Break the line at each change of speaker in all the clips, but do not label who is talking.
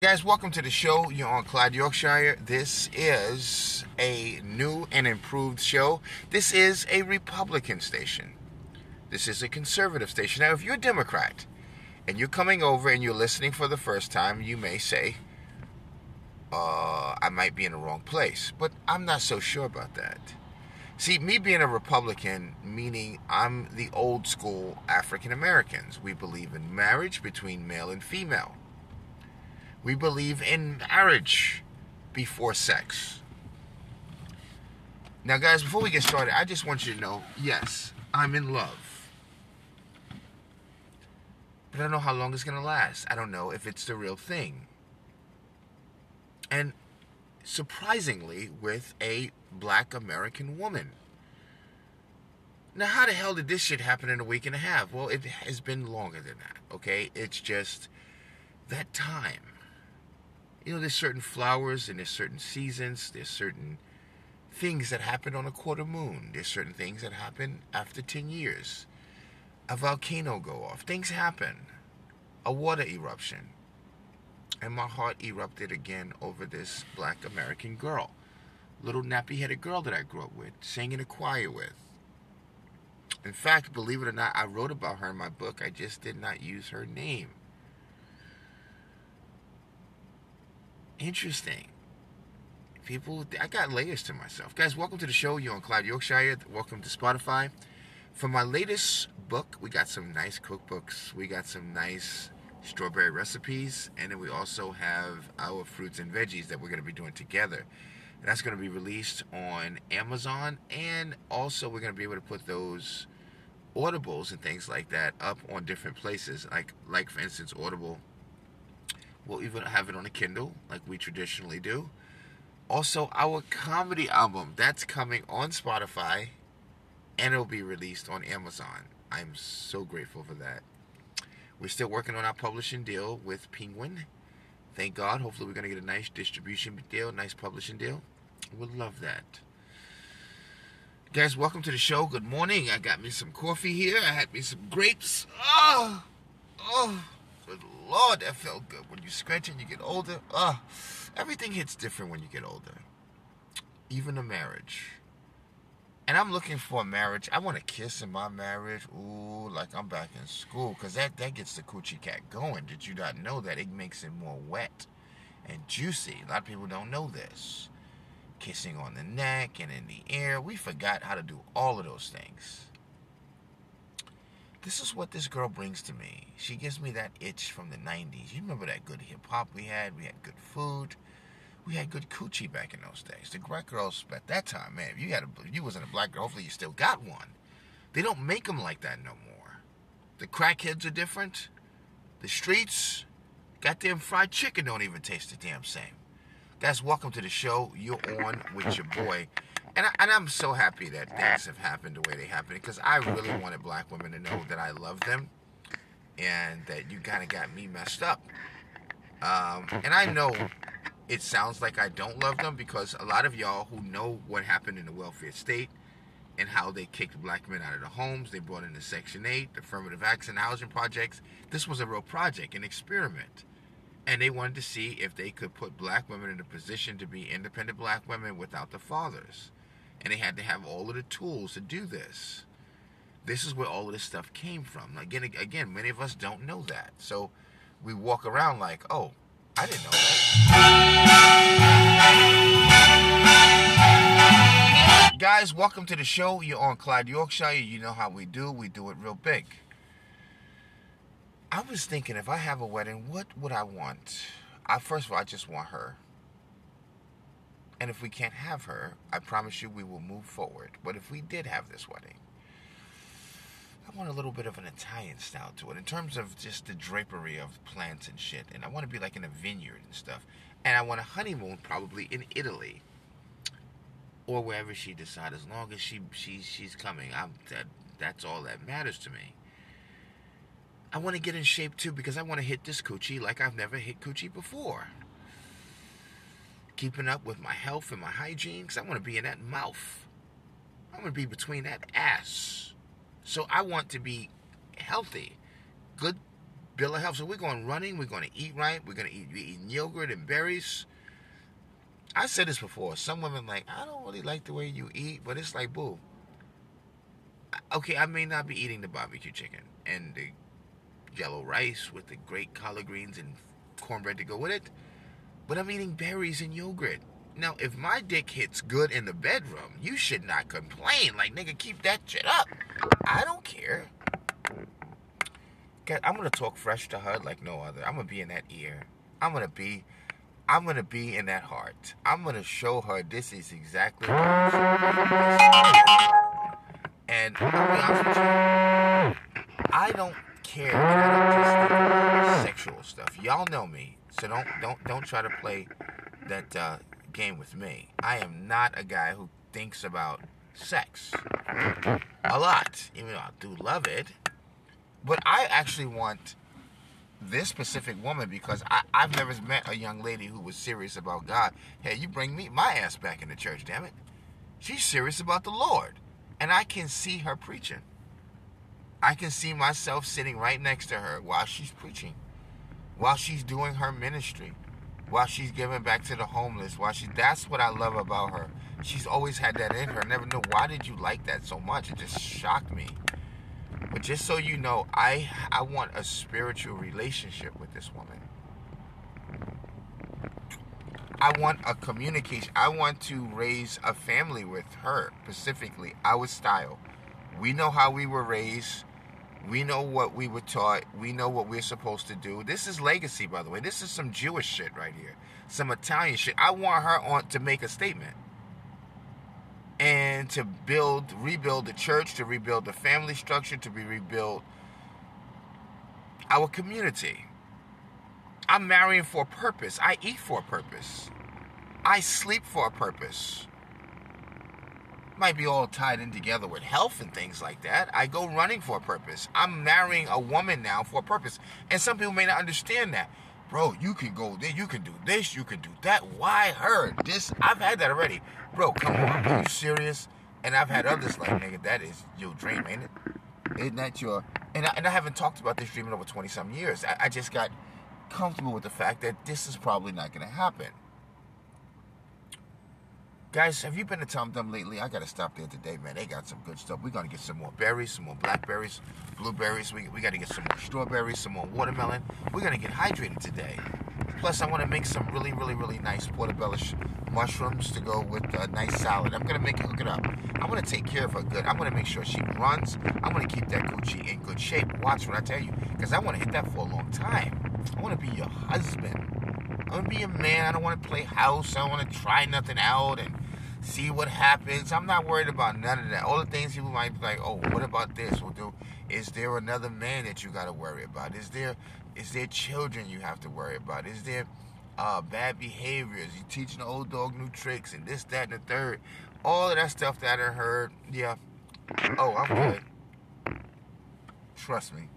Guys, welcome to the show. You're on Clyde, Yorkshire. This is a new and improved show. This is a Republican station. This is a conservative station. Now, if you're a Democrat and you're coming over and you're listening for the first time, you may say, uh, I might be in the wrong place. But I'm not so sure about that. See, me being a Republican, meaning I'm the old school African Americans. We believe in marriage between male and female. We believe in marriage before sex. Now, guys, before we get started, I just want you to know yes, I'm in love. But I don't know how long it's going to last. I don't know if it's the real thing. And surprisingly, with a black American woman. Now, how the hell did this shit happen in a week and a half? Well, it has been longer than that, okay? It's just that time you know, there's certain flowers and there's certain seasons, there's certain things that happen on a quarter moon, there's certain things that happen after 10 years. A volcano go off, things happen, a water eruption. And my heart erupted again over this black American girl, little nappy headed girl that I grew up with, sang in a choir with. In fact, believe it or not, I wrote about her in my book. I just did not use her name. Interesting. People, I got layers to myself. Guys, welcome to the show. You're on Clyde, Yorkshire. Welcome to Spotify. For my latest book, we got some nice cookbooks. We got some nice strawberry recipes. And then we also have our fruits and veggies that we're going to be doing together. And that's going to be released on Amazon. And also, we're going to be able to put those audibles and things like that up on different places. Like, like for instance, Audible We'll even have it on a Kindle, like we traditionally do. Also, our comedy album that's coming on Spotify, and it'll be released on Amazon. I'm so grateful for that. We're still working on our publishing deal with Penguin. Thank God. Hopefully, we're going to get a nice distribution deal, nice publishing deal. We'll love that. Guys, welcome to the show. Good morning. I got me some coffee here. I had me some grapes. Oh, oh. Good Lord, that felt good. When you scratch and you get older, ah, everything hits different when you get older. Even a marriage. And I'm looking for a marriage. I want a kiss in my marriage. Ooh, like I'm back in school. Because that, that gets the coochie cat going. Did you not know that? It makes it more wet and juicy. A lot of people don't know this. Kissing on the neck and in the air. We forgot how to do all of those things this is what this girl brings to me. She gives me that itch from the 90s. You remember that good hip hop we had? We had good food. We had good coochie back in those days. The black girls at that time, man, you had a, you wasn't a black girl, hopefully you still got one. They don't make them like that no more. The crackheads are different. The streets, goddamn fried chicken don't even taste the damn same. Guys, welcome to the show. You're on with your boy and, I, am so happy that things have happened the way they happened because I really wanted black women to know that I love them and that you kind of got me messed up. Um, and I know it sounds like I don't love them because a lot of y'all who know what happened in the welfare state and how they kicked black men out of the homes, they brought in the Section 8, the affirmative action housing projects. This was a real project, an experiment. And they wanted to see if they could put black women in a position to be independent black women without the fathers and they had to have all of the tools to do this. This is where all of this stuff came from. Again, again, many of us don't know that, so we walk around like, "Oh, I didn't know that." Guys, welcome to the show. You're on Clyde, Yorkshire. You know how we do. We do it real big. I was thinking, if I have a wedding, what would I want? I first of all, I just want her. And if we can't have her, I promise you we will move forward. But if we did have this wedding, I want a little bit of an Italian style to it in terms of just the drapery of plants and shit. And I want to be like in a vineyard and stuff. And I want a honeymoon probably in Italy or wherever she decides. As long as she she she's coming, I'm that that's all that matters to me. I want to get in shape too because I want to hit this coochie like I've never hit coochie before keeping up with my health and my hygiene because I want to be in that mouth. I want to be between that ass. So I want to be healthy, good bill of health. So we're going running. We're going to eat right. We're going to eat, eat yogurt and berries. I said this before. Some women like, I don't really like the way you eat, but it's like, boo. Okay, I may not be eating the barbecue chicken and the yellow rice with the great collard greens and cornbread to go with it, but I'm eating berries and yogurt. Now, if my dick hits good in the bedroom, you should not complain. Like, nigga, keep that shit up. I don't care. I'm gonna talk fresh to her like no other. I'm gonna be in that ear. I'm gonna be, I'm gonna be in that heart. I'm gonna show her this is exactly. What and be honest with you, I don't care. I don't just sexual stuff. Y'all know me, so don't don't don't try to play that uh, game with me. I am not a guy who thinks about sex a lot. Even though I do love it, but I actually want this specific woman because I, I've never met a young lady who was serious about God. Hey, you bring me my ass back in the church, damn it. She's serious about the Lord. And I can see her preaching. I can see myself sitting right next to her while she's preaching, while she's doing her ministry, while she's giving back to the homeless, while she that's what I love about her. She's always had that in her. I never knew why did you like that so much? It just shocked me. But just so you know, I I want a spiritual relationship with this woman. I want a communication. I want to raise a family with her specifically, our style. We know how we were raised. We know what we were taught. We know what we're supposed to do. This is legacy, by the way. This is some Jewish shit right here. Some Italian shit. I want her on to make a statement and to build, rebuild the church, to rebuild the family structure, to be rebuild our community. I'm marrying for a purpose. I eat for a purpose. I sleep for a purpose. Might be all tied in together with health and things like that. I go running for a purpose. I'm marrying a woman now for a purpose. And some people may not understand that. Bro, you can go there, you can do this, you can do that. Why her? This I've had that already bro, come on, are you serious? And I've had others like, nigga, that is your dream, ain't it? Isn't that your? And I, and I haven't talked about this dream in over twenty some years. I, I just got comfortable with the fact that this is probably not to happen. Guys, have you been to Tom Thumb lately? I gotta stop there today, man. They got some good stuff. We're gonna get some more berries, some more blackberries, blueberries. We, we gotta get some more strawberries, some more watermelon. We're gonna get hydrated today. Plus, I want to make some really, really, really nice portobello mushrooms to go with a nice salad. I'm gonna make it hook it up. I'm gonna take care of her good. I'm gonna make sure she runs. I'm gonna keep that Gucci in good shape. Watch what I tell you, because I want to hit that for a long time. I want to be your husband. I want to be a man. I don't want to play house. I don't want to try nothing out and see what happens. I'm not worried about none of that. All the things people might be like, oh, what about this? Well, do is there another man that you got to worry about? Is there is there children you have to worry about? Is there uh, bad behaviors? You teaching the old dog new tricks and this, that, and the third. All of that stuff that I heard. Yeah. Oh, I'm good. Trust me.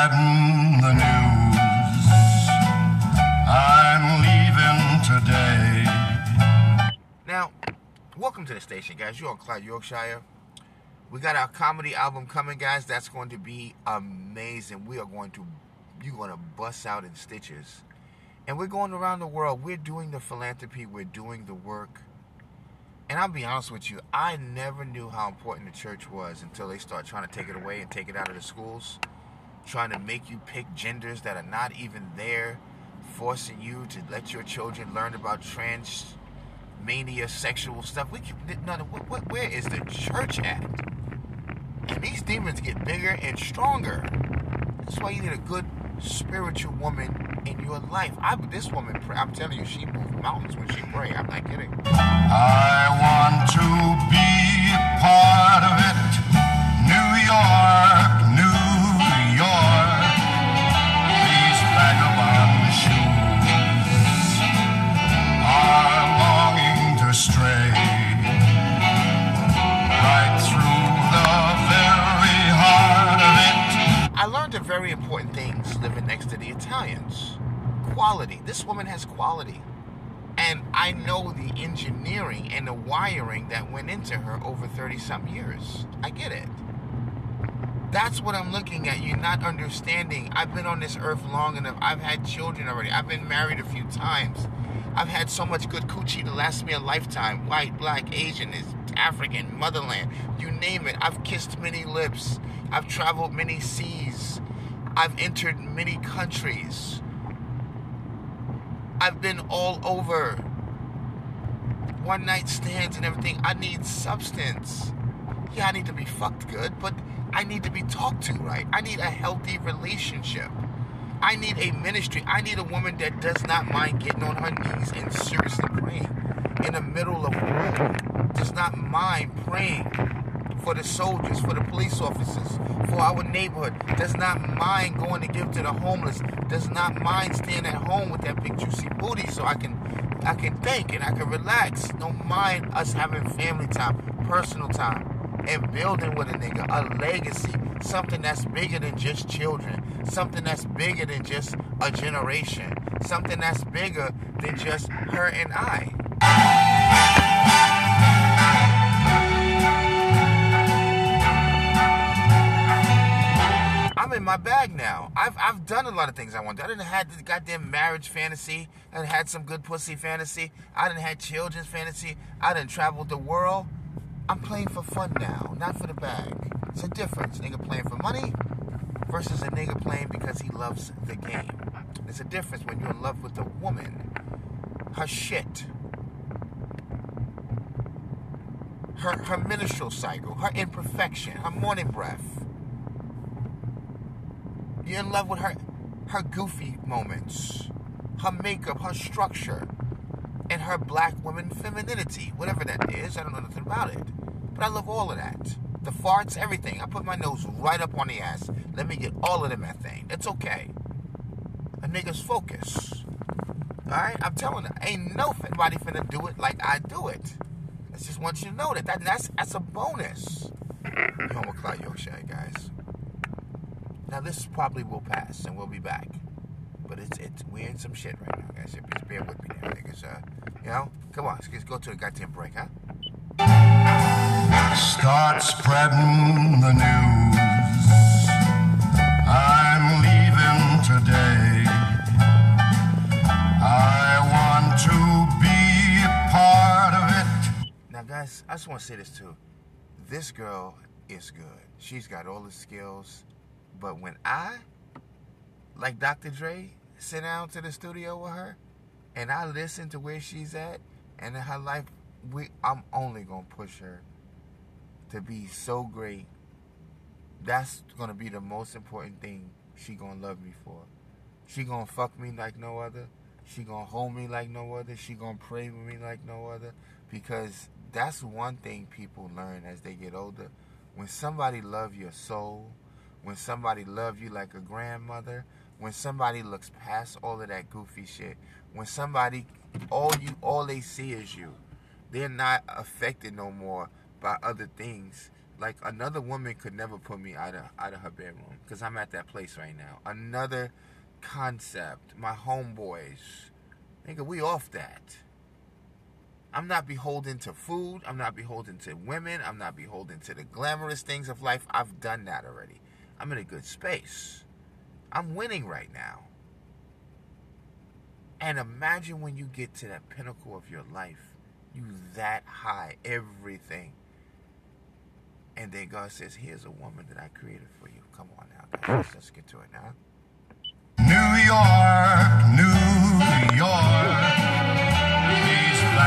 The news. I'm leaving today.
Now, welcome to the station, guys. You're on Clyde, Yorkshire. We got our comedy album coming, guys. That's going to be amazing. We are going to, you're going to bust out in stitches. And we're going around the world. We're doing the philanthropy. We're doing the work. And I'll be honest with you, I never knew how important the church was until they start trying to take it away and take it out of the schools. Trying to make you pick genders that are not even there. Forcing you to let your children learn about trans mania, sexual stuff. We can, no, what, where is the church at? And these demons get bigger and stronger. That's why you need a good spiritual woman in your life. I, this woman, I'm telling you, she moves mountains when she pray. I'm not kidding.
I want to be part of it. Very
important things living next to the Italians. Quality. This woman has quality. And I know the engineering and the wiring that went into her over 30 some years. I get it. That's what I'm looking at. You're not understanding. I've been on this earth long enough. I've had children already. I've been married a few times. I've had so much good coochie to last me a lifetime. White, black, Asian, African, motherland, you name it. I've kissed many lips. I've traveled many seas. I've entered many countries. I've been all over. One night stands and everything. I need substance. Yeah, I need to be fucked good, but I need to be talked to right. I need a healthy relationship. I need a ministry. I need a woman that does not mind getting on her knees and seriously praying in the middle of war. Does not mind praying for the soldiers, for the police officers, for our neighborhood. Does not mind going to give to the homeless. Does not mind staying at home with that big juicy booty so I can I can think and I can relax. Don't mind us having family time, personal time and building with a nigga a legacy, something that's bigger than just children, something that's bigger than just a generation, something that's bigger than just her and I. in my bag now. I've, I've done a lot of things I wanted. I didn't have the goddamn marriage fantasy. I didn't had some good pussy fantasy. I didn't had children's fantasy. I didn't travel the world. I'm playing for fun now, not for the bag. It's a difference. Nigga playing for money versus a nigga playing because he loves the game. There's a difference when you're in love with a woman. Her shit. Her, her menstrual cycle, her imperfection, her morning breath. You're in love with her, her goofy moments, her makeup, her structure, and her black woman femininity, whatever that is. I don't know nothing about it. But I love all of that. The farts, everything. I put my nose right up on the ass. Let me get all of the methane. It's okay. A nigga's focus. Alright? I'm telling you, ain't nobody finna do it like I do it. I just want you to know that, that that's that's a bonus. Homo Clyde Yorkshire, guys. Now this probably will pass and we'll be back. But it's it's we're in some shit right now, guys. Just bear with me there, niggas. Uh, you know? Come on, let's go to the goddamn break, huh?
Start spreading the news. I'm leaving today. I want to be a part of it.
Now, guys, I just want to say this too. This girl is good. She's got all the skills. But when I, like Dr. Dre, sit down to the studio with her and I listen to where she's at and in her life, we I'm only gonna push her to be so great. That's gonna be the most important thing she gonna love me for. She gonna fuck me like no other. She gonna hold me like no other. She gonna pray with me like no other. Because that's one thing people learn as they get older. When somebody love your soul, when somebody love you like a grandmother, when somebody looks past all of that goofy shit, when somebody all you all they see is you. They're not affected no more by other things. Like another woman could never put me out of out of her bedroom because I'm at that place right now. Another concept, my homeboys, nigga, we off that. I'm not beholden to food. I'm not beholden to women. I'm not beholden to the glamorous things of life. I've done that already. I'm in a good space. I'm winning right now. And imagine when you get to that pinnacle of your life, you that high, everything. And then God says, Here's a woman that I created for you. Come on now, guys. Let's get to it now.
New York, New York.